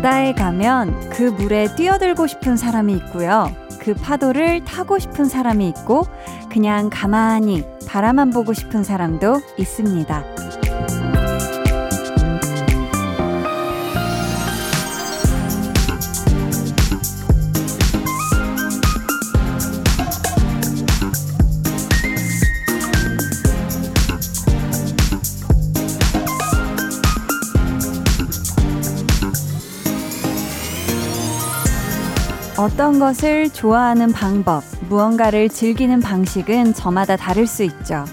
바다에 가면 그 물에 뛰어들고 싶은 사람이 있고요. 그 파도를 타고 싶은 사람이 있고 그냥 가만히 바라만 보고 싶은 사람도 있습니다. 어떤 것을 좋아하는 방법, 무언가를 즐기는 방식은 저마다 다를 수 있죠.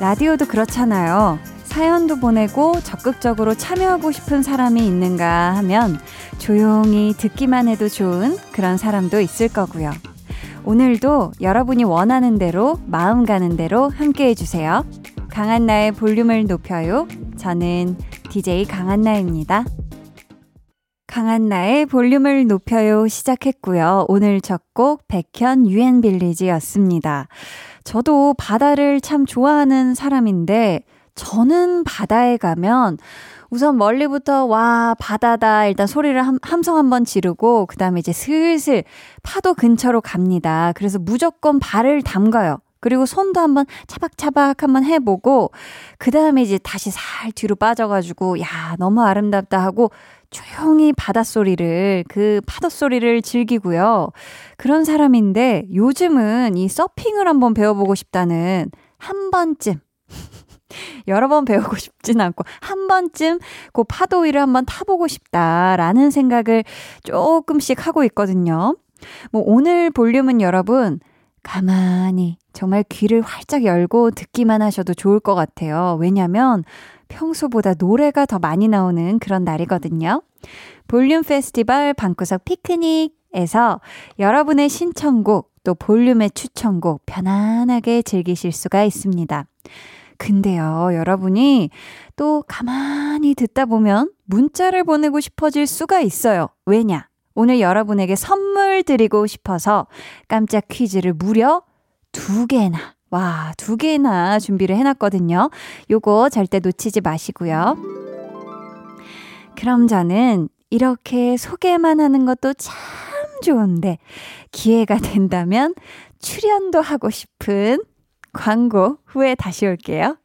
라디오도 그렇잖아요. 사연도 보내고 적극적으로 참여하고 싶은 사람이 있는가 하면 조용히 듣기만 해도 좋은 그런 사람도 있을 거고요. 오늘도 여러분이 원하는 대로 마음 가는 대로 함께 해주세요. 강한나의 볼륨을 높여요. 저는 DJ 강한나입니다. 강한 나의 볼륨을 높여요 시작했고요. 오늘 첫 곡 백현 유엔빌리지였습니다. 저도 바다를 참 좋아하는 사람인데 저는 바다에 가면 우선 멀리부터 와 바다다 일단 소리를 함, 함성 한번 지르고 그 다음에 이제 슬슬 파도 근처로 갑니다. 그래서 무조건 발을 담가요. 그리고 손도 한번 차박차박 한번 해보고 그 다음에 이제 다시 살 뒤로 빠져가지고 야 너무 아름답다 하고 조용히 바닷소리를, 그 파도소리를 즐기고요. 그런 사람인데 요즘은 이 서핑을 한번 배워보고 싶다는 한 번쯤, 여러 번 배우고 싶진 않고 한 번쯤 그 파도 위를 한번 타보고 싶다라는 생각을 조금씩 하고 있거든요. 뭐 오늘 볼륨은 여러분 가만히 정말 귀를 활짝 열고 듣기만 하셔도 좋을 것 같아요. 왜냐면 평소보다 노래가 더 많이 나오는 그런 날이거든요. 볼륨 페스티벌 방구석 피크닉에서 여러분의 신청곡 또 볼륨의 추천곡 편안하게 즐기실 수가 있습니다. 근데요, 여러분이 또 가만히 듣다 보면 문자를 보내고 싶어질 수가 있어요. 왜냐? 오늘 여러분에게 선물 드리고 싶어서 깜짝 퀴즈를 무려 두 개나 와, 두 개나 준비를 해놨거든요. 요거 절대 놓치지 마시고요. 그럼 저는 이렇게 소개만 하는 것도 참 좋은데, 기회가 된다면 출연도 하고 싶은 광고 후에 다시 올게요.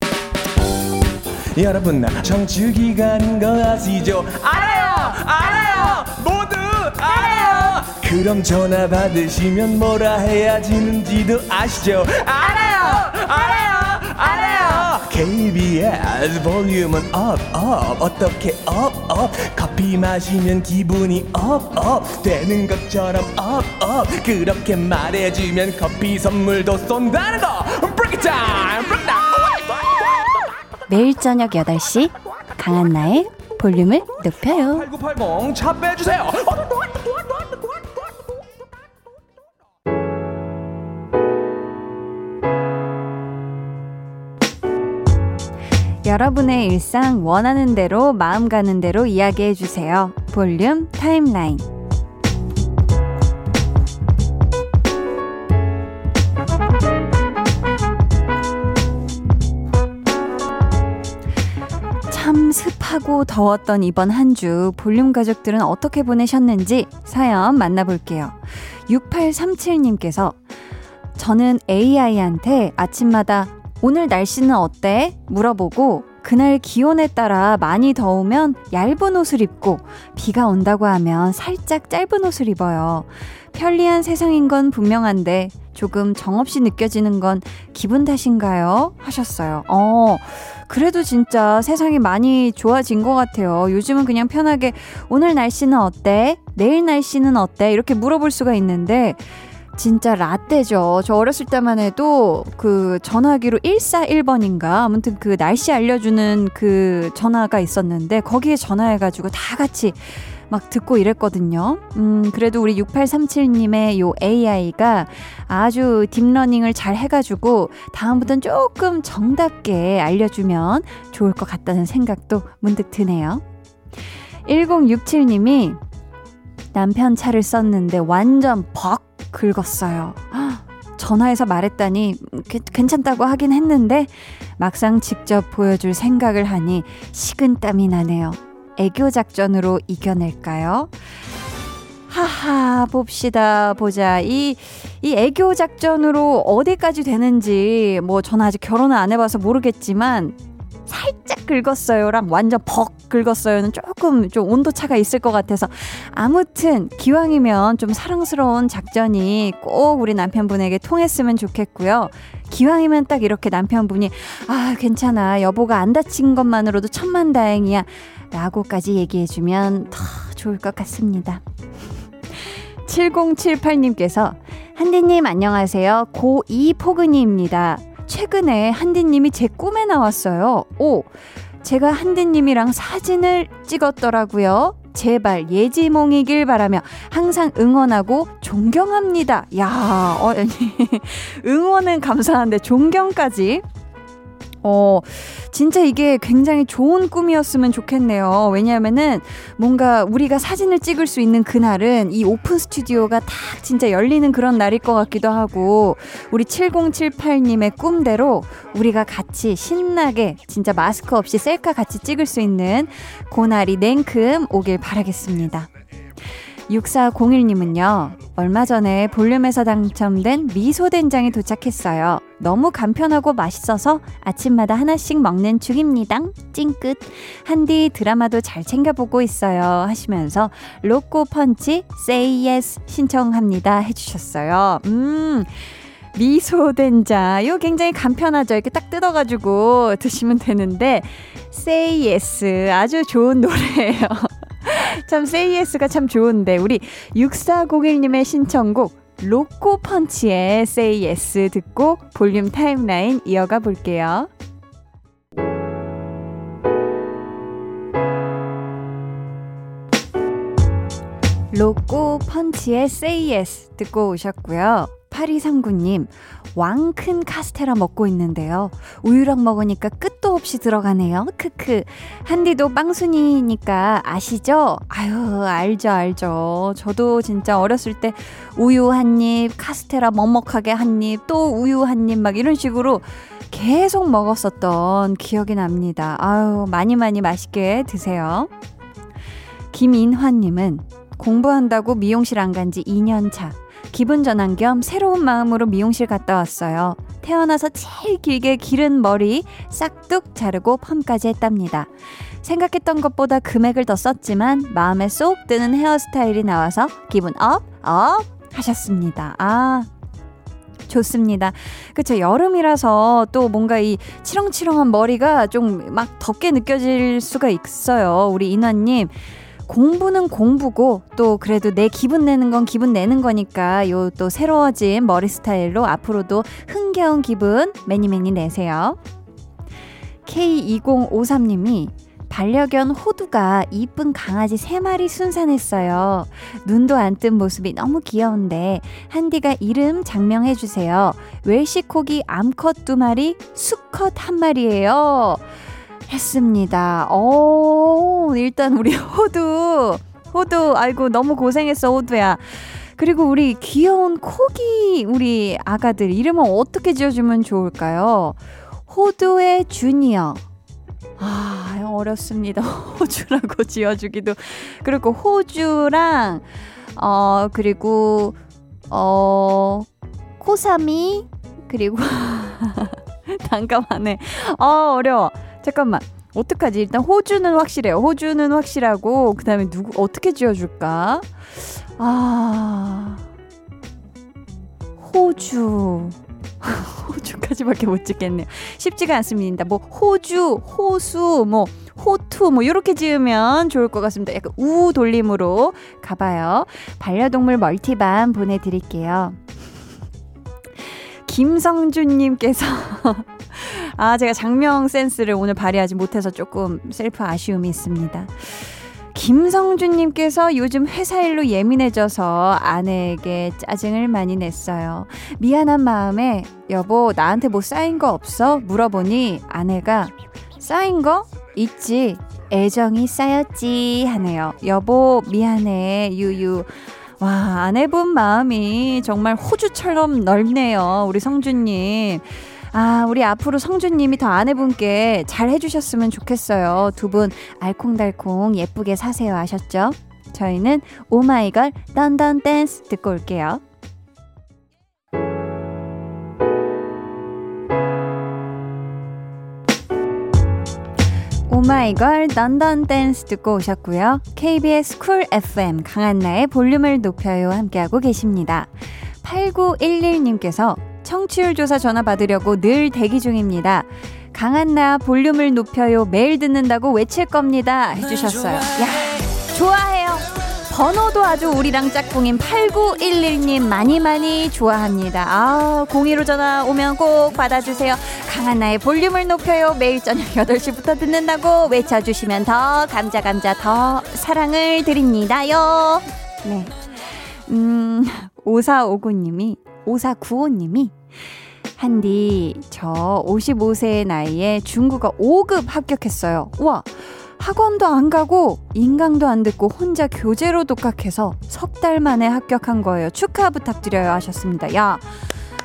여러분, 청취 기간인 거 아시죠? 알아요! 알아요! 모두 알아요! 그럼 전화 받으시면 뭐라 해야 되는지도 아시죠? 알아요! 알아요! 알아요! KBS 볼륨은 up, up. 어떻게 up, up? 커피 마시면 기분이 up, up. 되는 것처럼 up, up. 그렇게 말해주면 커피 선물도 쏜다는 거. Break it down! Break it down! 매일 저녁 8시 강한나의 볼륨을 높여요. 8980, 차 빼주세요. 여러분의 일상 원하는 대로 마음 가는 대로 이야기해 주세요. 볼륨 타임라인. 참 습하고 더웠던 이번 한 주 볼륨 가족들은 어떻게 보내셨는지 사연 만나볼게요. 6837님께서 저는 AI한테 아침마다 오늘 날씨는 어때? 물어보고 그날 기온에 따라 많이 더우면 얇은 옷을 입고 비가 온다고 하면 살짝 짧은 옷을 입어요. 편리한 세상인 건 분명한데 조금 정없이 느껴지는 건 기분 탓인가요? 하셨어요. 어, 그래도 진짜 세상이 많이 좋아진 것 같아요. 요즘은 그냥 편하게 오늘 날씨는 어때? 내일 날씨는 어때? 이렇게 물어볼 수가 있는데 진짜 라떼죠. 저 어렸을 때만 해도 그 전화기로 141번인가 아무튼 그 날씨 알려주는 그 전화가 있었는데 거기에 전화해가지고 다 같이 막 듣고 이랬거든요. 음, 그래도 우리 6837님의 요 AI가 아주 deep learning을 잘 해가지고 다음부터는 조금 정답게 알려주면 좋을 것 같다는 생각도 문득 드네요. 1067님이 남편 차를 썼는데 완전 벅 긁었어요. 전화해서 말했다니 괜찮다고 하긴 했는데 막상 직접 보여줄 생각을 하니 식은땀이 나네요. 애교 작전으로 이겨낼까요? 하하, 봅시다, 보자. 이, 이 애교 작전으로 어디까지 되는지, 뭐, 저는 아직 결혼을 안 해봐서 모르겠지만, 살짝 긁었어요랑 완전 벅 긁었어요는 조금 좀 온도차가 있을 것 같아서 아무튼 기왕이면 좀 사랑스러운 작전이 꼭 우리 남편분에게 통했으면 좋겠고요. 기왕이면 딱 이렇게 남편분이 아 괜찮아 여보가 안 다친 것만으로도 천만 다행이야 라고까지 얘기해주면 더 좋을 것 같습니다. 7078님께서 한디님 안녕하세요. 고2 포근이입니다. 최근에 한디님이 제 꿈에 나왔어요. 오, 제가 한디님이랑 사진을 찍었더라고요. 제발 예지몽이길 바라며 항상 응원하고 존경합니다. 야, 어, 응원은 감사한데 존경까지 어, 진짜 이게 굉장히 좋은 꿈이었으면 좋겠네요. 왜냐하면은 뭔가 우리가 사진을 찍을 수 있는 그날은 이 오픈 스튜디오가 딱 진짜 열리는 그런 날일 것 같기도 하고, 우리 7078님의 꿈대로 우리가 같이 신나게 진짜 마스크 없이 셀카 같이 찍을 수 있는 그날이 냉큼 오길 바라겠습니다. 6401님은요, 얼마 전에 볼륨에서 당첨된 미소된장이 도착했어요. 너무 간편하고 맛있어서 아침마다 하나씩 먹는 중입니다. 찡끗. 한디 드라마도 잘 챙겨보고 있어요. 하시면서 로꼬 펀치 Say Yes 신청합니다. 해주셨어요. 음. 미소된장. 이거 굉장히 간편하죠. 이렇게 딱 뜯어가지고 드시면 되는데, Say Yes. 아주 좋은 노래예요. 참 세이에스가 참 좋은데 우리 6401님의 신청곡 로꼬 펀치의 Yes 듣고 볼륨 타임라인 이어가 볼게요. 로꼬 펀치의 Yes 듣고 오셨고요. 8239님, 왕큰 카스테라 먹고 있는데요. 우유랑 먹으니까 끝도 없이 들어가네요. 크크. 한디도 빵순이니까 아시죠? 아유, 알죠, 알죠. 저도 진짜 어렸을 때 우유 한 입, 카스테라 먹먹하게 한 입, 또 우유 한 입 막 이런 식으로 계속 먹었었던 기억이 납니다. 아유, 많이 많이 맛있게 드세요. 김인환님은 공부한다고 미용실 안 간 지 2년 차. 기분 전환 겸 새로운 마음으로 미용실 갔다 왔어요. 태어나서 제일 길게 기른 머리 싹둑 자르고 펌까지 했답니다. 생각했던 것보다 금액을 더 썼지만 마음에 쏙 드는 헤어스타일이 나와서 기분 up, up 하셨습니다. 아, 좋습니다. 그쵸. 여름이라서 또 뭔가 이 치렁치렁한 머리가 좀 막 덥게 느껴질 수가 있어요. 우리 인화님. 공부는 공부고 또 그래도 내 기분 내는 건 기분 내는 거니까 요 또 새로워진 머리 스타일로 앞으로도 흥겨운 기분 매니매니 내세요. K2053님이 반려견 호두가 이쁜 강아지 3마리 순산했어요. 눈도 안 뜬 모습이 너무 귀여운데 한디가 이름 장명해 주세요. 웰시코기 암컷 2마리, 수컷 1마리예요. 했습니다. 오, 일단 우리 호두, 호두, 아이고, 너무 고생했어, 호두야. 그리고 우리 귀여운 코기, 우리 아가들, 이름은 어떻게 지어주면 좋을까요? 호두의 주니어. 아, 어렵습니다. 호주라고 지어주기도. 그리고 호주랑, 어, 그리고, 어, 코사미, 그리고, 잠깐만에. 어, 어려워. 잠깐만. 어떡하지? 일단 호주는 확실해요. 호주는 확실하고 그다음에 누구 어떻게 지어 줄까? 아. 호주. 호주까지밖에 못 찍겠네요. 쉽지가 않습니다. 뭐 호주, 호수, 뭐 호투 뭐 이렇게 지으면 좋을 것 같습니다. 약간 우 돌림으로 가봐요. 반려동물 멀티밤 보내드릴게요. 김성준님께서 아 제가 장명 센스를 오늘 발휘하지 못해서 조금 셀프 아쉬움이 있습니다. 김성준님께서 요즘 회사 일로 예민해져서 아내에게 짜증을 많이 냈어요. 미안한 마음에 여보 나한테 뭐 쌓인 거 없어? 물어보니 아내가 쌓인 거 있지. 애정이 쌓였지 하네요. 여보 미안해 유유. 와 아내분 마음이 정말 호주처럼 넓네요. 우리 성준님. 아, 우리 앞으로 성준님이 더 아내분께 잘 해주셨으면 좋겠어요. 두 분 알콩달콩 예쁘게 사세요. 아셨죠? 저희는 오마이걸 던던 댄스 듣고 올게요. 오마이걸 Dun Dun Dance 듣고 오셨고요. KBS 쿨 FM 강한나의 볼륨을 높여요 함께하고 계십니다. 8911님께서 청취율 조사 전화 받으려고 늘 대기 중입니다. 강한나 볼륨을 높여요 매일 듣는다고 외칠 겁니다 해주셨어요. 야 좋아해요. 번호도 아주 우리랑 짝꿍인 8911님 많이 많이 좋아합니다. 아, 02로 전화 오면 꼭 받아주세요. 강한 나의 볼륨을 높여요. 매일 저녁 8시부터 듣는다고 외쳐주시면 더 감자 감자 더 사랑을 드립니다요. 네. 음, 5459님이 5495님이 한디 저 55세의 나이에 중국어 5급 합격했어요. 와 학원도 안 가고 인강도 안 듣고 혼자 교재로 독학해서 석 달 만에 합격한 거예요. 축하 부탁드려요 하셨습니다. 야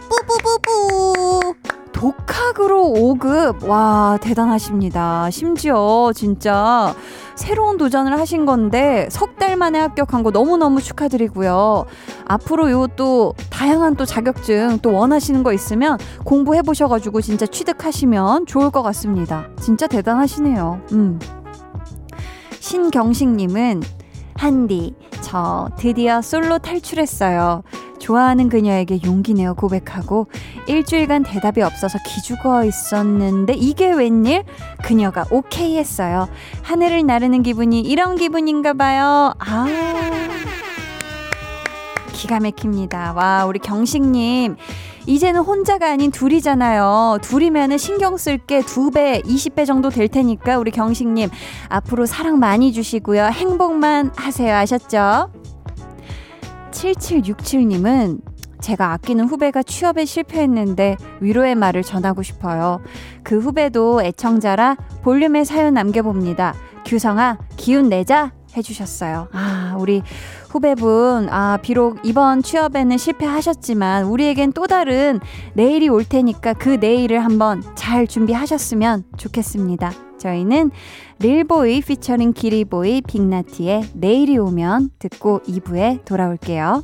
뿌뿌뿌뿌 독학으로 5급 와 대단하십니다. 심지어 진짜 새로운 도전을 하신 건데 석 달 만에 합격한 거 너무너무 축하드리고요. 앞으로 요 또 다양한 또 자격증 또 원하시는 거 있으면 공부해 보셔 가지고 진짜 취득하시면 좋을 것 같습니다. 진짜 대단하시네요. 음. 신경식님은 한디 저 드디어 솔로 탈출했어요. 좋아하는 그녀에게 용기 내어 고백하고 일주일간 대답이 없어서 기죽어 있었는데 이게 웬일? 그녀가 오케이 했어요. 하늘을 나르는 기분이 이런 기분인가 봐요. 아. 기가 막힙니다. 와, 우리 경식님. 이제는 혼자가 아닌 둘이잖아요. 둘이면은 신경 쓸 게 두 배, 20배 정도 될 테니까 우리 경식님 앞으로 사랑 많이 주시고요. 행복만 하세요. 아셨죠? 7767님은 제가 아끼는 후배가 취업에 실패했는데 위로의 말을 전하고 싶어요. 그 후배도 애청자라 볼륨에 사연 남겨봅니다. 규성아, 기운 내자! 해주셨어요. 아, 우리 후배분, 아, 비록 이번 취업에는 실패하셨지만 우리에겐 또 다른 내일이 올 테니까 그 내일을 한번 잘 준비하셨으면 좋겠습니다. 저희는 릴보이 피처링 기리보이 빅나티의 내일이 오면 듣고 2부에 돌아올게요.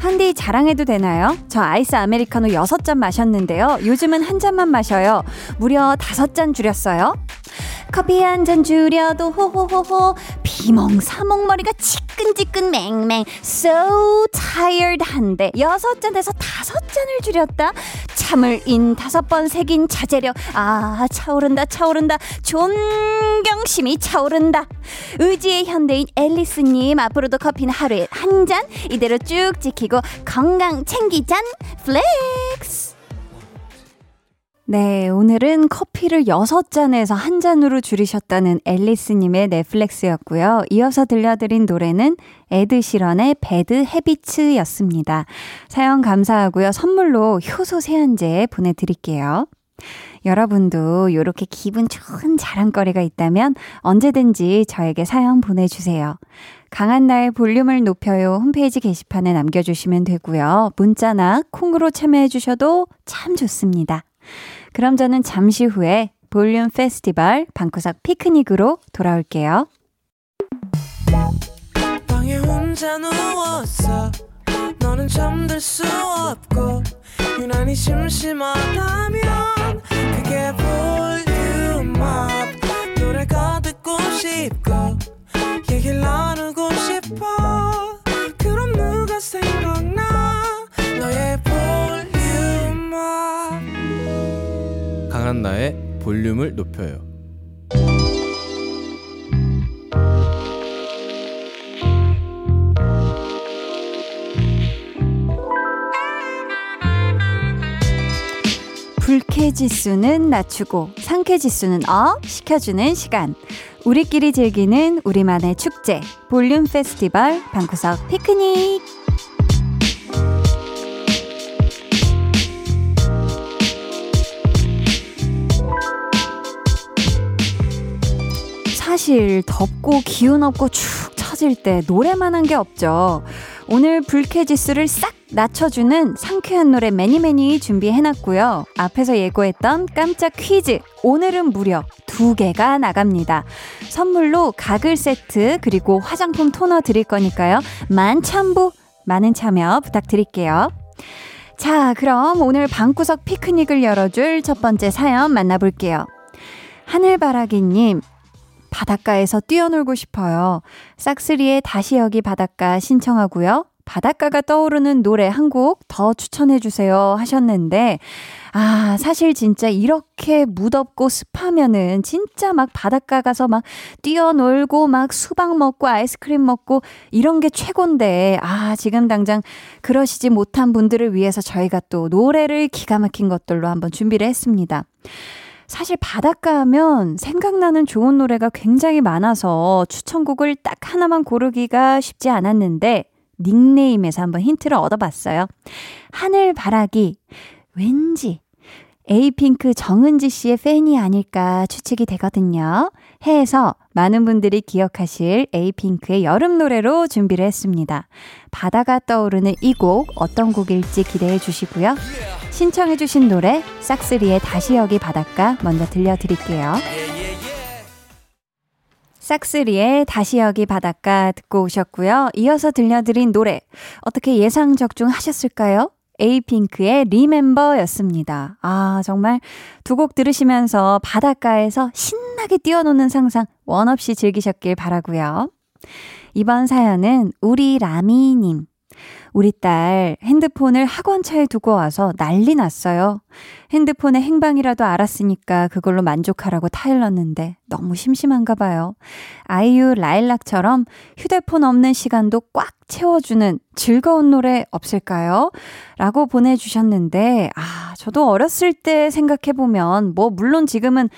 한디 자랑해도 되나요? 저 아이스 아메리카노 6잔 마셨는데요. 요즘은 한 잔만 마셔요. 무려 5잔 줄였어요. 커피 한 잔 줄여도 호호호호 비몽사몽 머리가 지끈지끈 맹맹 so tired 한데 여섯 잔에서 다섯 잔을 줄였다. 참을 인 다섯 번 새긴 자제력. 아 차오른다 차오른다. 존경심이 차오른다. 의지의 현대인 앨리스님 앞으로도 커피는 하루에 한 잔 이대로 쭉 지키고 건강 챙기잔 flex 네, 오늘은 커피를 6잔에서 한 잔으로 줄이셨다는 앨리스님의 내 flex였고요. 이어서 들려드린 노래는 에드시런의 Bad Habits였습니다. 사연 감사하고요. 선물로 효소 세안제 보내드릴게요. 여러분도 이렇게 기분 좋은 자랑거리가 있다면 언제든지 저에게 사연 보내주세요. 강한 나의 볼륨을 높여요 홈페이지 게시판에 남겨주시면 되고요. 문자나 콩으로 참여해주셔도 참 좋습니다. 그럼 저는 잠시 후에 볼륨 페스티벌 방구석 피크닉으로 돌아올게요. 너는 잠들 수 없고 유난히 심심하다면 그게 볼륨업 노래가 듣고 싶고 얘기를 나누고 싶어. 그럼 누가 생 강한나의 볼륨을 높여요 불쾌 지수는 낮추고 상쾌 지수는 up 시켜주는 시간. 우리끼리 즐기는 우리만의 축제 볼륨 페스티벌 방구석 피크닉. 사실 덥고 기운 없고 축 처질 때 노래만 한 게 없죠. 오늘 불쾌 지수를 싹 낮춰주는 상쾌한 노래 many many 준비해놨고요. 앞에서 예고했던 깜짝 퀴즈. 오늘은 무려 두 개가 나갑니다. 선물로 가글 세트 그리고 화장품 토너 드릴 거니까요. 만참부 많은 참여 부탁드릴게요. 자, 그럼 오늘 방구석 피크닉을 열어줄 첫 번째 사연 만나볼게요. 하늘바라기님, 바닷가에서 뛰어놀고 싶어요. 싹스리의 다시 여기 바닷가 신청하고요. 바닷가가 떠오르는 노래 한 곡 더 추천해 주세요 하셨는데, 아, 사실 진짜 이렇게 무덥고 습하면은 진짜 막 바닷가 가서 막 뛰어놀고 막 수박 먹고 아이스크림 먹고 이런 게 최곤데, 아, 지금 당장 그러시지 못한 분들을 위해서 저희가 또 노래를 기가 막힌 것들로 한번 준비를 했습니다. 사실 바닷가 하면 생각나는 좋은 노래가 굉장히 많아서 추천곡을 딱 하나만 고르기가 쉽지 않았는데 닉네임에서 한번 힌트를 얻어봤어요. 하늘 바라기. 왠지 에이핑크 정은지 씨의 팬이 아닐까 추측이 되거든요. 해서 많은 분들이 기억하실 에이핑크의 여름 노래로 준비를 했습니다. 바다가 떠오르는 이 곡 어떤 곡일지 기대해 주시고요. 신청해 주신 노래 싹스리의 다시 여기 바닷가 먼저 들려드릴게요. 싹스리의 다시 여기 바닷가 듣고 오셨고요. 이어서 들려드린 노래 어떻게 예상 적중하셨을까요? 에이핑크의 리멤버였습니다. 아, 정말 두 곡 들으시면서 바닷가에서 신나게 뛰어노는 상상 원 없이 즐기셨길 바라고요. 이번 사연은 우리 라미님. 우리 딸 핸드폰을 학원차에 두고 와서 난리 났어요. 핸드폰의 행방이라도 알았으니까 그걸로 만족하라고 타일렀는데 너무 심심한가 봐요. 아이유 라일락처럼 휴대폰 없는 시간도 꽉 채워주는 즐거운 노래 없을까요? 라고 보내주셨는데, 아, 저도 어렸을 때 생각해보면, 뭐, 물론 지금은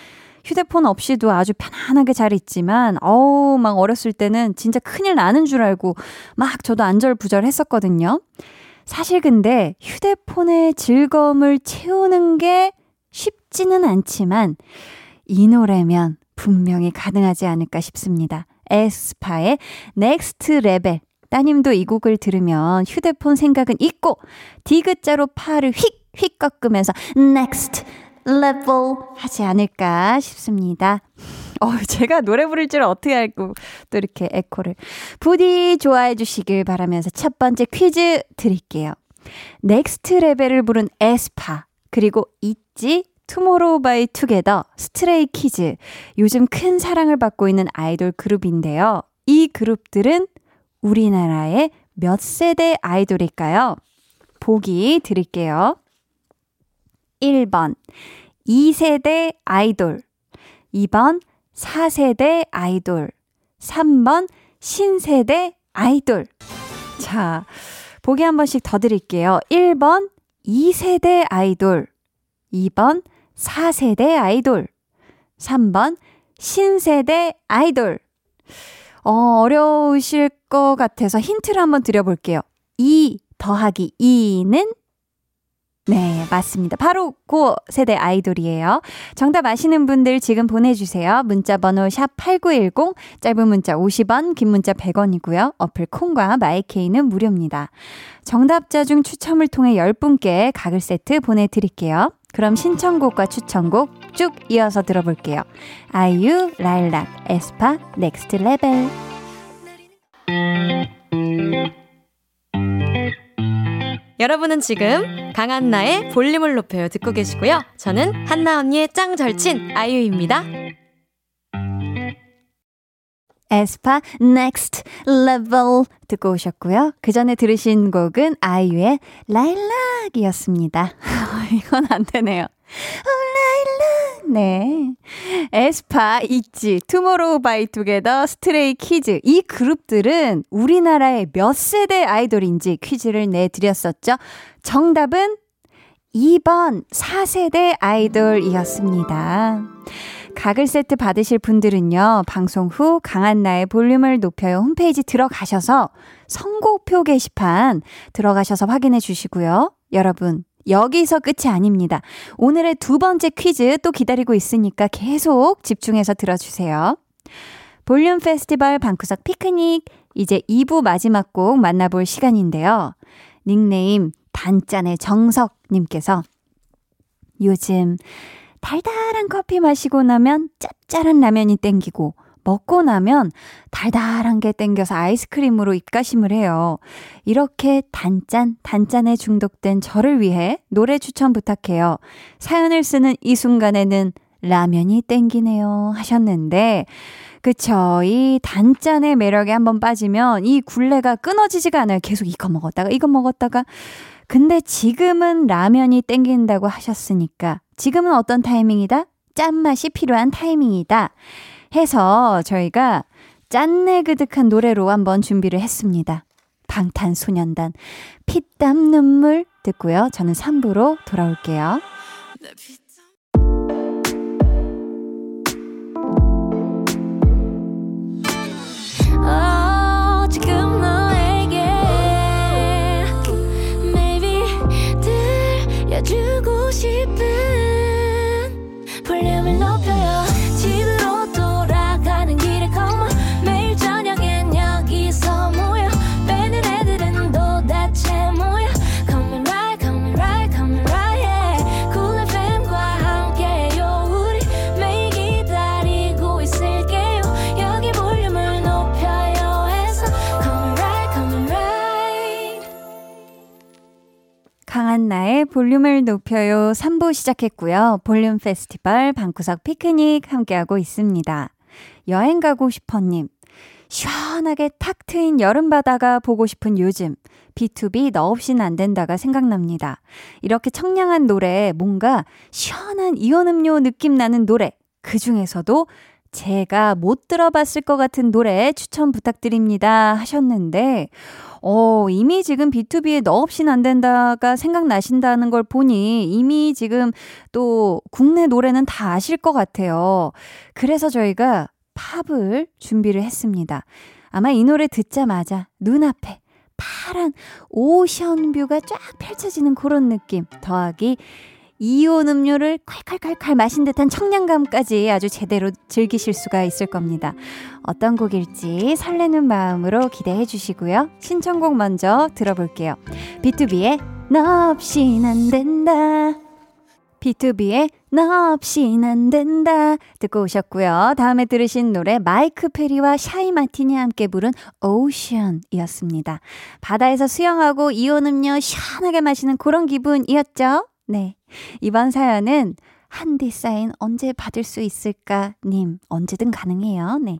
휴대폰 없이도 아주 편안하게 잘 있지만, 어우, 막 어렸을 때는 진짜 큰일 나는 줄 알고 막 저도 안절부절 했었거든요. 사실 근데 휴대폰의 즐거움을 채우는 게 쉽지는 않지만, 이 노래면 분명히 가능하지 않을까 싶습니다. 에스파의 Next Level. 따님도 이 곡을 들으면 휴대폰 생각은 잊고 디귿자로 팔을 휙 휙 꺾으면서 next level 하지 않을까 싶습니다. 어, 제가 노래 부를 줄 어떻게 알고 또 이렇게 에코를. 부디 좋아해 주시길 바라면서 첫 번째 퀴즈 드릴게요. Next Level을 부른 에스파, 그리고 있지 투모로우 바이 투게더, 스트레이 키즈. 요즘 큰 사랑을 받고 있는 아이돌 그룹인데요. 이 그룹들은 우리나라의 몇 세대 아이돌일까요? 보기 드릴게요. 1번 2세대 아이돌 2번 4세대 아이돌 3번 신세대 아이돌 자, 보기 한 번씩 더 드릴게요. 1번 2세대 아이돌 2번 4세대 아이돌 3번 신세대 아이돌 어, 어려우실 것 같아서 힌트를 한번 드려볼게요. 2 더하기 2는 네, 맞습니다. 바로 그 세대 아이돌이에요. 정답 아시는 분들 지금 보내주세요. 문자 번호 샵 8910, 짧은 문자 50원, 긴 문자 100원이고요. 어플 콩과 마이케이는 무료입니다. 정답자 중 추첨을 통해 10분께 가글 세트 보내드릴게요. 그럼 신청곡과 추천곡 쭉 이어서 들어볼게요. 아이유, 라일락, 에스파, Next Level. 여러분은 지금 강한나의 볼륨을 높여요 듣고 계시고요. 저는 한나 언니의 짱 절친 아이유입니다. 에스파 Next Level 듣고 오셨고요. 그 전에 들으신 곡은 아이유의 라일락이었습니다. 이건 안 되네요. 라일락. 네. 에스파, 있지, 투모로우 바이 투게더, 스트레이 키즈. 이 그룹들은 우리나라의 몇 세대 아이돌인지 퀴즈를 내드렸었죠. 정답은 2번 4세대 아이돌이었습니다. 가글 세트 받으실 분들은요, 방송 후 강한 나의 볼륨을 높여요 홈페이지 들어가셔서 선곡표 게시판 들어가셔서 확인해 주시고요. 여러분, 여기서 끝이 아닙니다. 오늘의 두 번째 퀴즈 또 기다리고 있으니까 계속 집중해서 들어주세요. 볼륨 페스티벌 방구석 피크닉, 이제 2부 마지막 곡 만나볼 시간인데요. 닉네임 단짠의 정석님께서 요즘 달달한 커피 마시고 나면 짭짤한 라면이 땡기고 먹고 나면 달달한 게 땡겨서 아이스크림으로 입가심을 해요. 이렇게 단짠, 단짠에 중독된 저를 위해 노래 추천 부탁해요. 사연을 쓰는 이 순간에는 라면이 땡기네요. 하셨는데, 그쵸. 이 단짠의 매력에 한번 빠지면 이 굴레가 끊어지지가 않아요. 계속 이거 먹었다가, 이거 먹었다가. 근데 지금은 라면이 땡긴다고 하셨으니까, 지금은 어떤 타이밍이다? 짠맛이 필요한 타이밍이다. 해서 저희가 짠내 그득한 노래로 한번 준비를 했습니다. 방탄소년단 피땀 눈물 듣고요. 저는 3부로 돌아올게요. 볼륨을 높여요 3부 시작했고요. 볼륨 페스티벌 방구석 피크닉 함께하고 있습니다. 여행 가고 싶어님. 시원하게 탁 트인 여름바다가 보고 싶은 요즘. B2B 너 없이는 안 된다가 생각납니다. 이렇게 청량한 노래, 뭔가 시원한 이온음료 느낌 나는 노래. 그 중에서도 제가 못 들어봤을 것 같은 노래 추천 부탁드립니다 하셨는데, 어, 이미 지금 B2B에 너 없이는 안 된다가 생각나신다는 걸 보니 이미 지금 또 국내 노래는 다 아실 것 같아요. 그래서 저희가 팝을 준비를 했습니다. 아마 이 노래 듣자마자 눈앞에 파란 오션뷰가 쫙 펼쳐지는 그런 느낌 더하기 이온 음료를 칼칼칼칼 마신 듯한 청량감까지 아주 제대로 즐기실 수가 있을 겁니다. 어떤 곡일지 설레는 마음으로 기대해 주시고요. 신청곡 먼저 들어볼게요. B2B의 너 없인 안 된다. B2B의 너 없인 안 된다 듣고 오셨고요. 다음에 들으신 노래 마이크 페리와 샤이 마틴이 함께 부른 오션이었습니다. 바다에서 수영하고 이온 음료 시원하게 마시는 그런 기분이었죠? 네. 이번 사연은 한디 사인 언제 받을 수 있을까? 님, 언제든 가능해요. 네.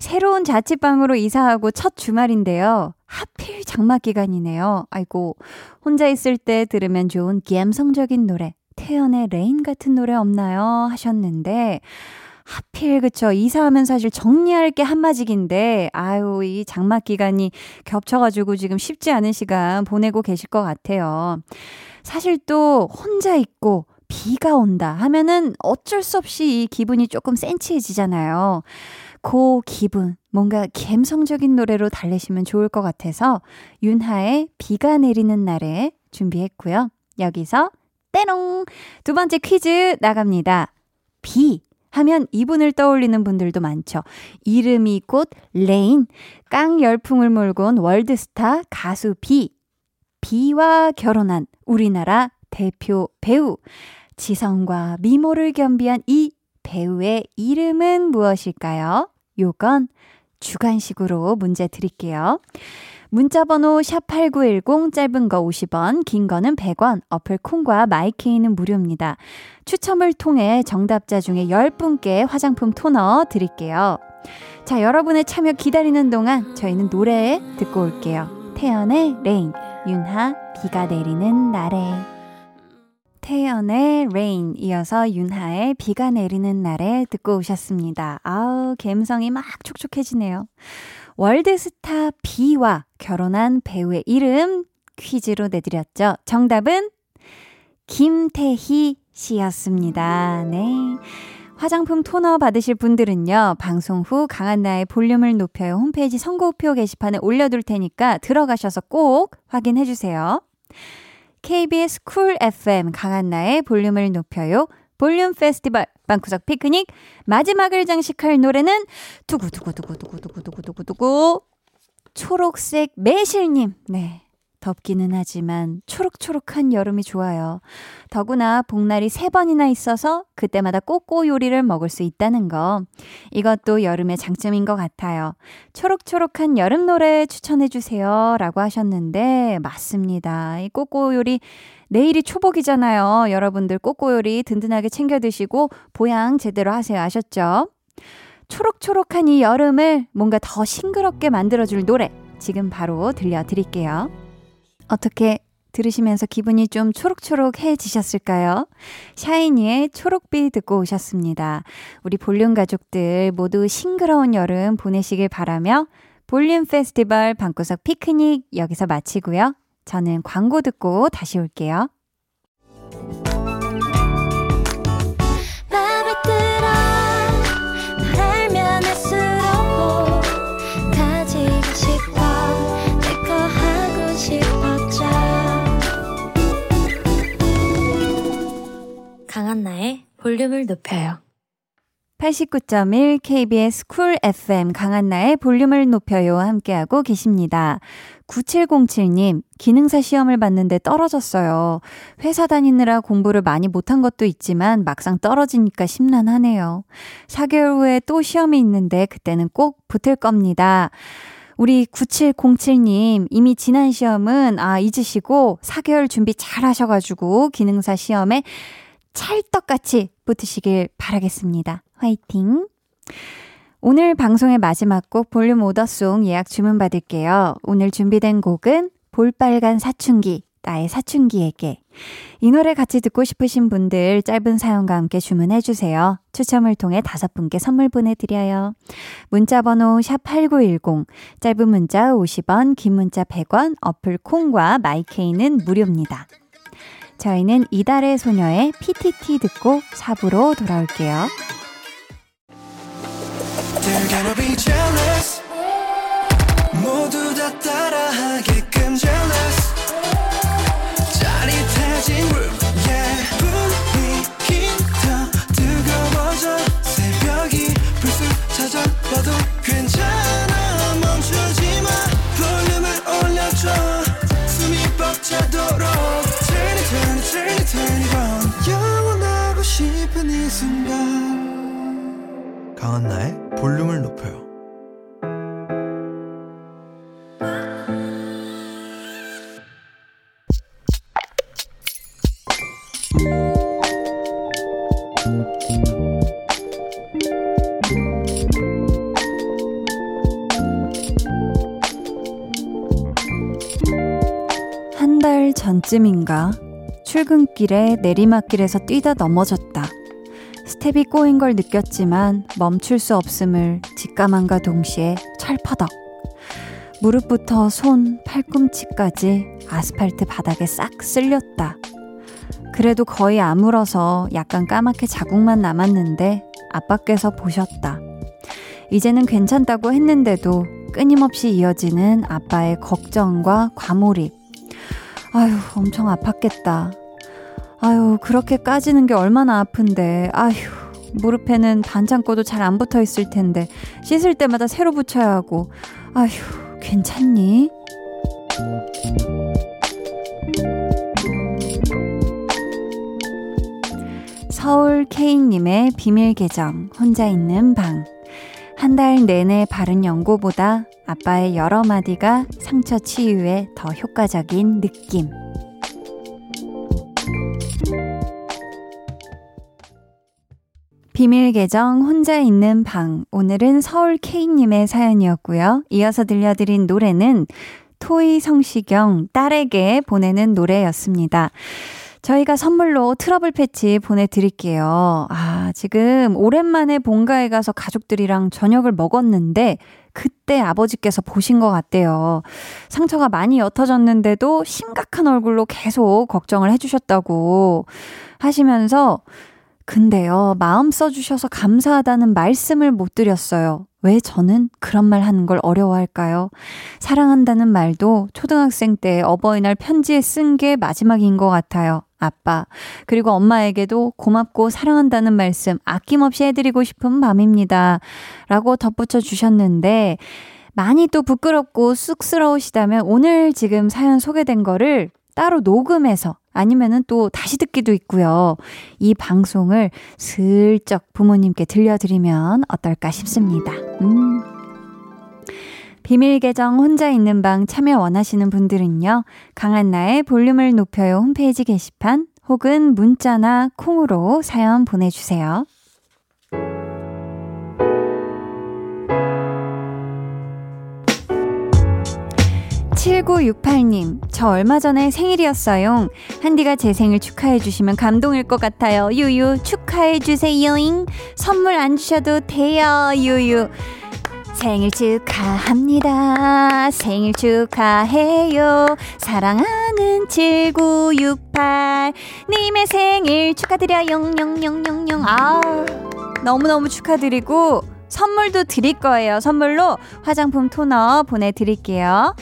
새로운 자취방으로 이사하고 첫 주말인데요. 하필 장마 기간이네요. 아이고, 혼자 있을 때 들으면 좋은 감성적인 노래, 태연의 Rain 같은 노래 없나요? 하셨는데, 하필 그쵸 이사하면 사실 정리할 게 한가득인데 아유 이 장마 기간이 겹쳐가지고 지금 쉽지 않은 시간 보내고 계실 것 같아요. 사실 또 혼자 있고 비가 온다 하면은 어쩔 수 없이 이 기분이 조금 센치해지잖아요. 그 기분, 뭔가 감성적인 노래로 달래시면 좋을 것 같아서 윤하의 비가 내리는 날에 준비했고요. 여기서 때롱! 두 번째 퀴즈 나갑니다. 비 하면 이분을 떠올리는 분들도 많죠. 이름이 곧 Rain, 깡 열풍을 몰고 온 월드스타 가수 비. 비와 결혼한 우리나라 대표 배우. 지성과 미모를 겸비한 이 배우의 이름은 무엇일까요? 요건 주관식으로 문제 드릴게요. 문자번호 샵8910 짧은 거 50원, 긴 거는 100원, 어플 콩과 마이케이는 무료입니다. 추첨을 통해 정답자 중에 10분께 화장품 토너 드릴게요. 자, 여러분의 참여 기다리는 동안 저희는 노래 듣고 올게요. 태연의 Rain, 윤하, 비가 내리는 날에. 태연의 Rain 이어서 윤하의 비가 내리는 날에 듣고 오셨습니다. 아우, 감성이 막 촉촉해지네요. 월드스타 비와 결혼한 배우의 이름 퀴즈로 내드렸죠. 정답은 김태희 씨였습니다. 네. 화장품 토너 받으실 분들은요, 방송 후 강한나의 볼륨을 높여요 홈페이지 선고표 게시판에 올려둘 테니까 들어가셔서 꼭 확인해 주세요. KBS Cool FM 강한나의 볼륨을 높여요. 볼륨 페스티벌 방구석 피크닉 마지막을 장식할 노래는 두구두구두구두구두구두구두구 초록색 매실님. 네. 덥기는 하지만 초록초록한 여름이 좋아요. 더구나 복날이 세 번이나 있어서 그때마다 꼬꼬 요리를 먹을 수 있다는 거. 이것도 여름의 장점인 것 같아요. 초록초록한 여름 노래 추천해주세요. 라고 하셨는데, 맞습니다. 이 꼬꼬 요리 내일이 초복이잖아요. 여러분들 꼬꼬 요리 든든하게 챙겨 드시고 보양 제대로 하세요. 아셨죠? 초록초록한 이 여름을 뭔가 더 싱그럽게 만들어줄 노래 지금 바로 들려드릴게요. 어떻게 들으시면서 기분이 좀 초록초록해지셨을까요? 샤이니의 초록빛 듣고 오셨습니다. 우리 볼륨 가족들 모두 싱그러운 여름 보내시길 바라며 볼륨 페스티벌 방구석 피크닉 여기서 마치고요. 저는 광고 듣고 다시 올게요. 볼륨을 높여요. 89.1 KBS 쿨 FM 강한나의 볼륨을 높여요 함께하고 계십니다. 9707님, 기능사 시험을 봤는데 떨어졌어요. 회사 다니느라 공부를 많이 못한 것도 있지만 막상 떨어지니까 심란하네요. 4개월 후에 또 시험이 있는데 그때는 꼭 붙을 겁니다. 우리 9707님, 이미 지난 시험은, 아, 잊으시고 4개월 준비 잘 하셔가지고 기능사 시험에 찰떡같이 붙으시길 바라겠습니다. 화이팅! 오늘 방송의 마지막 곡 볼륨 오더송 예약 주문 받을게요. 오늘 준비된 곡은 볼빨간 사춘기, 나의 사춘기에게. 이 노래 같이 듣고 싶으신 분들 짧은 사연과 함께 주문해주세요. 추첨을 통해 다섯 분께 선물 보내드려요. 문자번호 샵8910, 짧은 문자 50원, 긴 문자 100원, 어플 콩과 마이케이는 무료입니다. 저희는 이달의 소녀의 PTT 듣고 4부로 돌아올게요. 멈추지 마. 볼륨을 올려줘. 숨이 벅차도록 강한나의 볼륨을 높여요. 출근길에 내리막길에서 뛰다 넘어졌다. 스텝이 꼬인 걸 느꼈지만 멈출 수 없음을 직감한과 동시에 철퍼덕. 무릎부터 손, 팔꿈치까지 아스팔트 바닥에 싹 쓸렸다. 그래도 거의 아물어서 약간 까맣게 자국만 남았는데 아빠께서 보셨다. 이제는 괜찮다고 했는데도 끊임없이 이어지는 아빠의 걱정과 과몰입. 아휴, 엄청 아팠겠다. 아유, 그렇게 까지는 게 얼마나 아픈데. 아휴, 무릎에는 반창 고도 잘 안 붙어 있을 텐데. 씻을 때마다 새로 붙여야 하고. 아휴, 괜찮니? 서울 K님의 비밀 계정, 혼자 있는 방. 한 달 내내 바른 연고보다 아빠의 여러 마디가 상처 치유에 더 효과적인 느낌. 비밀 계정 혼자 있는 방. 오늘은 서울 K님의 사연이었고요. 이어서 들려드린 노래는 토이 성시경 딸에게 보내는 노래였습니다. 저희가 선물로 트러블 패치 보내드릴게요. 아, 지금 오랜만에 본가에 가서 가족들이랑 저녁을 먹었는데, 그때 아버지께서 보신 것 같대요. 상처가 많이 옅어졌는데도 심각한 얼굴로 계속 걱정을 해주셨다고 하시면서, 근데요, 마음 써주셔서 감사하다는 말씀을 못 드렸어요. 왜 저는 그런 말 하는 걸 어려워할까요? 사랑한다는 말도 초등학생 때 어버이날 편지에 쓴 게 마지막인 것 같아요. 아빠, 그리고 엄마에게도 고맙고 사랑한다는 말씀 아낌없이 해드리고 싶은 밤입니다. 라고 덧붙여 주셨는데, 많이 또 부끄럽고 쑥스러우시다면 오늘 지금 사연 소개된 거를 따로 녹음해서 아니면은 또 다시 듣기도 있고요. 이 방송을 슬쩍 부모님께 들려드리면 어떨까 싶습니다. 음. 비밀 계정 혼자 있는 방 참여 원하시는 분들은요. 강한나의 볼륨을 높여요 홈페이지 게시판 혹은 문자나 콩으로 사연 보내주세요. 7968님, 저 얼마 전에 생일이었어요. 한디가 제 생일 축하해주시면 감동일 것 같아요. 유유, 축하해주세요잉. 선물 안 주셔도 돼요, 유유. 생일 축하합니다. 생일 축하해요. 사랑하는 7968. 님의 생일 축하드려요. 영영영영영. 아 너무너무 축하드리고, 선물도 드릴 거예요. 선물로 화장품 토너 보내드릴게요.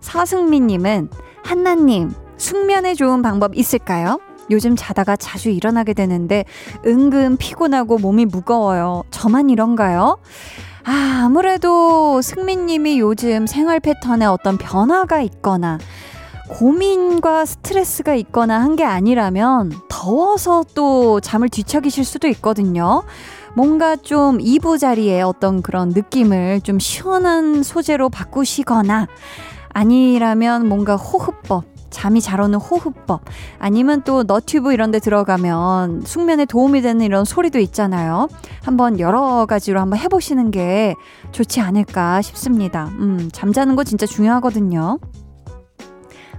서승민님은 한나님 숙면에 좋은 방법 있을까요? 요즘 자다가 자주 일어나게 되는데 은근 피곤하고 몸이 무거워요. 저만 이런가요? 아, 아무래도 승민님이 요즘 생활 패턴에 어떤 변화가 있거나 고민과 스트레스가 있거나 한 게 아니라면 더워서 또 잠을 뒤척이실 수도 있거든요. 뭔가 좀 이부 자리에 어떤 그런 느낌을 좀 시원한 소재로 바꾸시거나 아니라면 뭔가 호흡법, 잠이 잘 오는 호흡법, 아니면 또 너튜브 이런 데 들어가면 숙면에 도움이 되는 이런 소리도 있잖아요. 한번 여러 가지로 한번 해보시는 게 좋지 않을까 싶습니다. 음, 잠자는 거 진짜 중요하거든요.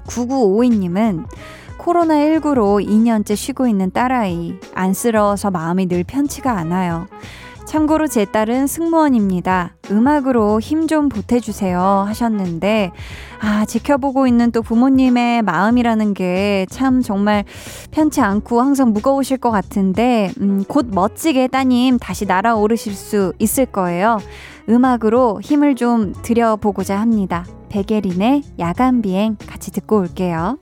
9952님은 코로나19로 2년째 쉬고 있는 딸아이. 안쓰러워서 마음이 늘 편치가 않아요. 참고로 제 딸은 승무원입니다. 음악으로 힘 좀 보태주세요 하셨는데, 아, 지켜보고 있는 또 부모님의 마음이라는 게 참 정말 편치 않고 항상 무거우실 것 같은데, 음, 곧 멋지게 따님 다시 날아오르실 수 있을 거예요. 음악으로 힘을 좀 드려보고자 합니다. 베게린의 야간 비행 같이 듣고 올게요.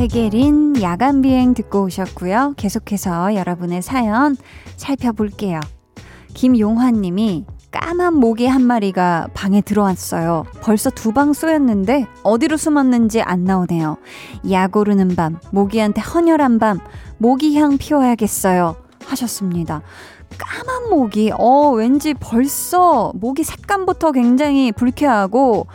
백예린 야간 비행 듣고 오셨고요. 계속해서 여러분의 사연 살펴볼게요. 김용환 님이 까만 모기 한 마리가 방에 들어왔어요. 벌써 두 방 쏘였는데 어디로 숨었는지 안 나오네요. 약 오르는 밤, 모기한테 헌혈한 밤, 모기향 피워야겠어요. 하셨습니다. 까만 모기, 어, 왠지 벌써 모기 색감부터 굉장히 불쾌하고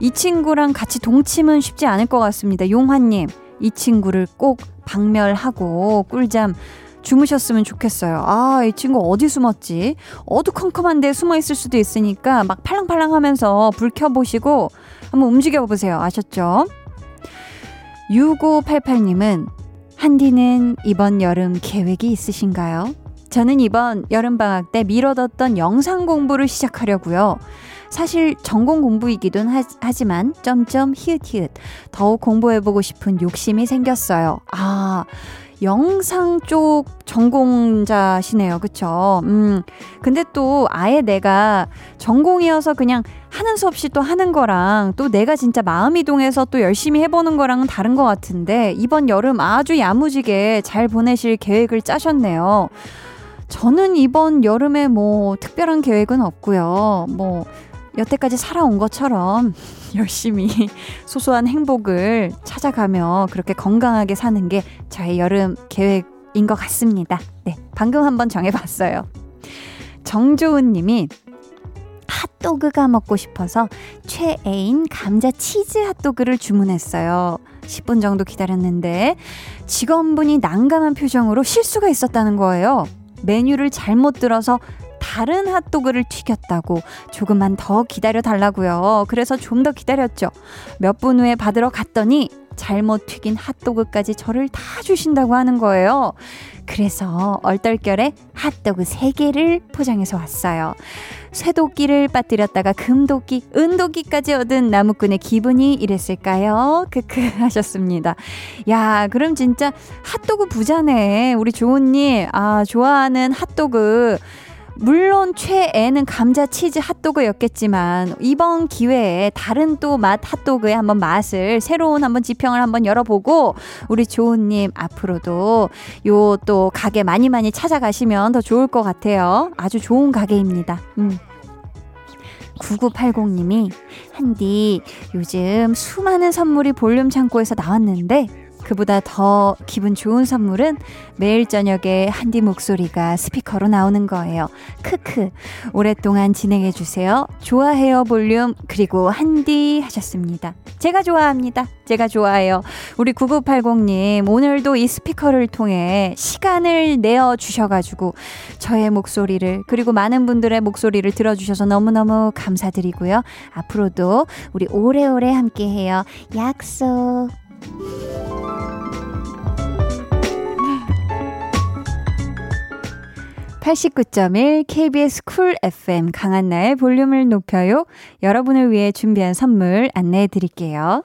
이 친구랑 같이 동침은 쉽지 않을 것 같습니다. 용환님. 이 친구를 꼭 박멸하고 꿀잠 주무셨으면 좋겠어요. 아, 이 친구 어디 숨었지? 어두컴컴한 데 숨어 있을 수도 있으니까 막 팔랑팔랑 하면서 불 켜보시고 한번 움직여 보세요. 아셨죠? 6588님은 한디는 이번 여름 계획이 있으신가요? 저는 이번 여름방학 때 미뤄뒀던 영상 공부를 시작하려고요. 사실 전공 공부이기도 하지만 점점 히읗히읗 더욱 공부해보고 싶은 욕심이 생겼어요. 아 영상 쪽 전공자시네요. 그쵸? 음, 근데 또 아예 내가 전공이어서 그냥 하는 수 없이 또 하는 거랑 또 내가 진짜 마음이 동해서 또 열심히 해보는 거랑은 다른 것 같은데 이번 여름 아주 야무지게 잘 보내실 계획을 짜셨네요. 저는 이번 여름에 뭐 특별한 계획은 없고요. 뭐 여태까지 살아온 것처럼 열심히 소소한 행복을 찾아가며 그렇게 건강하게 사는 게 저의 여름 계획인 것 같습니다. 네, 방금 한번 정해봤어요. 정조은 님이 핫도그가 먹고 싶어서 최애인 감자 치즈 핫도그를 주문했어요. 10분 정도 기다렸는데 직원분이 난감한 표정으로 실수가 있었다는 거예요. 메뉴를 잘못 들어서 다른 핫도그를 튀겼다고 조금만 더 기다려 달라고요. 그래서 좀 더 기다렸죠. 몇 분 후에 받으러 갔더니 잘못 튀긴 핫도그까지 저를 다 주신다고 하는 거예요. 그래서 얼떨결에 핫도그 3개를 포장해서 왔어요. 쇠도끼를 빠뜨렸다가 금도끼, 은도끼까지 얻은 나무꾼의 기분이 이랬을까요? 크크 하셨습니다. 야, 그럼 진짜 핫도그 부자네. 우리 조은님, 아, 좋아하는 핫도그. 물론 최애는 감자 치즈 핫도그였겠지만 이번 기회에 다른 또 맛 핫도그의 한번 맛을 새로운 한번 지평을 한번 열어보고 우리 조은님 앞으로도 요 또 가게 많이 많이 찾아가시면 더 좋을 것 같아요. 아주 좋은 가게입니다. 음. 9980님이 한디 요즘 수많은 선물이 볼륨 창고에서 나왔는데 그보다 더 기분 좋은 선물은 매일 저녁에 한디 목소리가 스피커로 나오는 거예요. 크크. 오랫동안 진행해 주세요. 좋아해요 볼륨. 그리고 한디 하셨습니다. 제가 좋아합니다. 제가 좋아해요. 우리 9980님, 오늘도 이 스피커를 통해 시간을 내어 주셔 가지고 저의 목소리를, 그리고 많은 분들의 목소리를 들어 주셔서 너무너무 감사드리고요. 앞으로도 우리 오래오래 함께 해요. 약속. 89.1 KBS Cool FM 강한나의 볼륨을 높여요. 여러분을 위해 준비한 선물 안내해 드릴게요.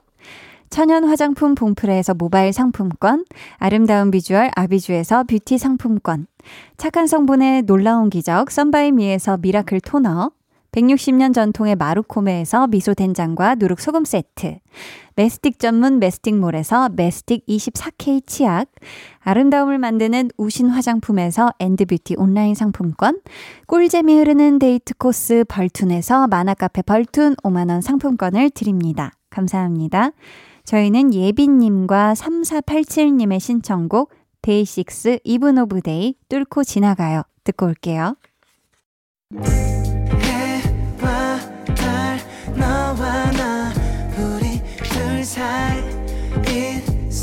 천연 화장품 봉프레에서 모바일 상품권, 아름다운 비주얼 아비주에서 뷰티 상품권, 착한 성분의 놀라운 기적 썬바이미에서 Miracle 토너, 160년 전통의 마루코메에서 미소된장과 누룩소금 세트, 메스틱 전문 메스틱몰에서 메스틱 24K 치약, 아름다움을 만드는 우신 화장품에서 엔드뷰티 온라인 상품권, 꿀잼이 흐르는 데이트 코스 벌툰에서 만화카페 벌툰 5만원 상품권을 드립니다. 감사합니다. 저희는 예빈님과 3487님의 신청곡 데이식스 이븐 오브 데이 뚫고 지나가요. 듣고 올게요.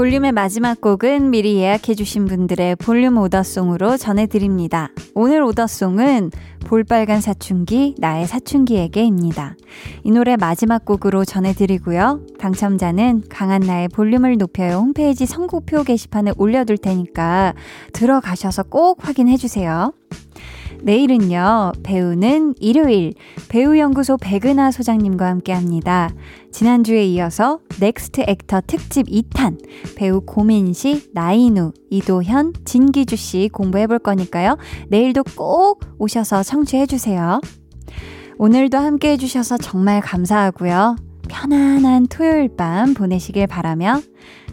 볼륨의 마지막 곡은 미리 예약해주신 분들의 볼륨 오더송으로 전해드립니다. 오늘 오더송은 볼빨간 사춘기, 나의 사춘기에게입니다. 이 노래 마지막 곡으로 전해드리고요. 당첨자는 강한 나의 볼륨을 높여요 홈페이지 선곡표 게시판에 올려둘 테니까 들어가셔서 꼭 확인해주세요. 내일은요, 배우는 일요일, 배우연구소 백은하 소장님과 함께 합니다. 지난주에 이어서 Next Actor 특집 2탄, 배우 고민시, 나인우, 이도현, 진기주 씨 공부해 볼 거니까요. 내일도 꼭 오셔서 청취해 주세요. 오늘도 함께 해주셔서 정말 감사하고요. 편안한 토요일 밤 보내시길 바라며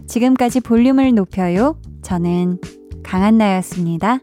지금까지 볼륨을 높여요. 저는 강한나였습니다.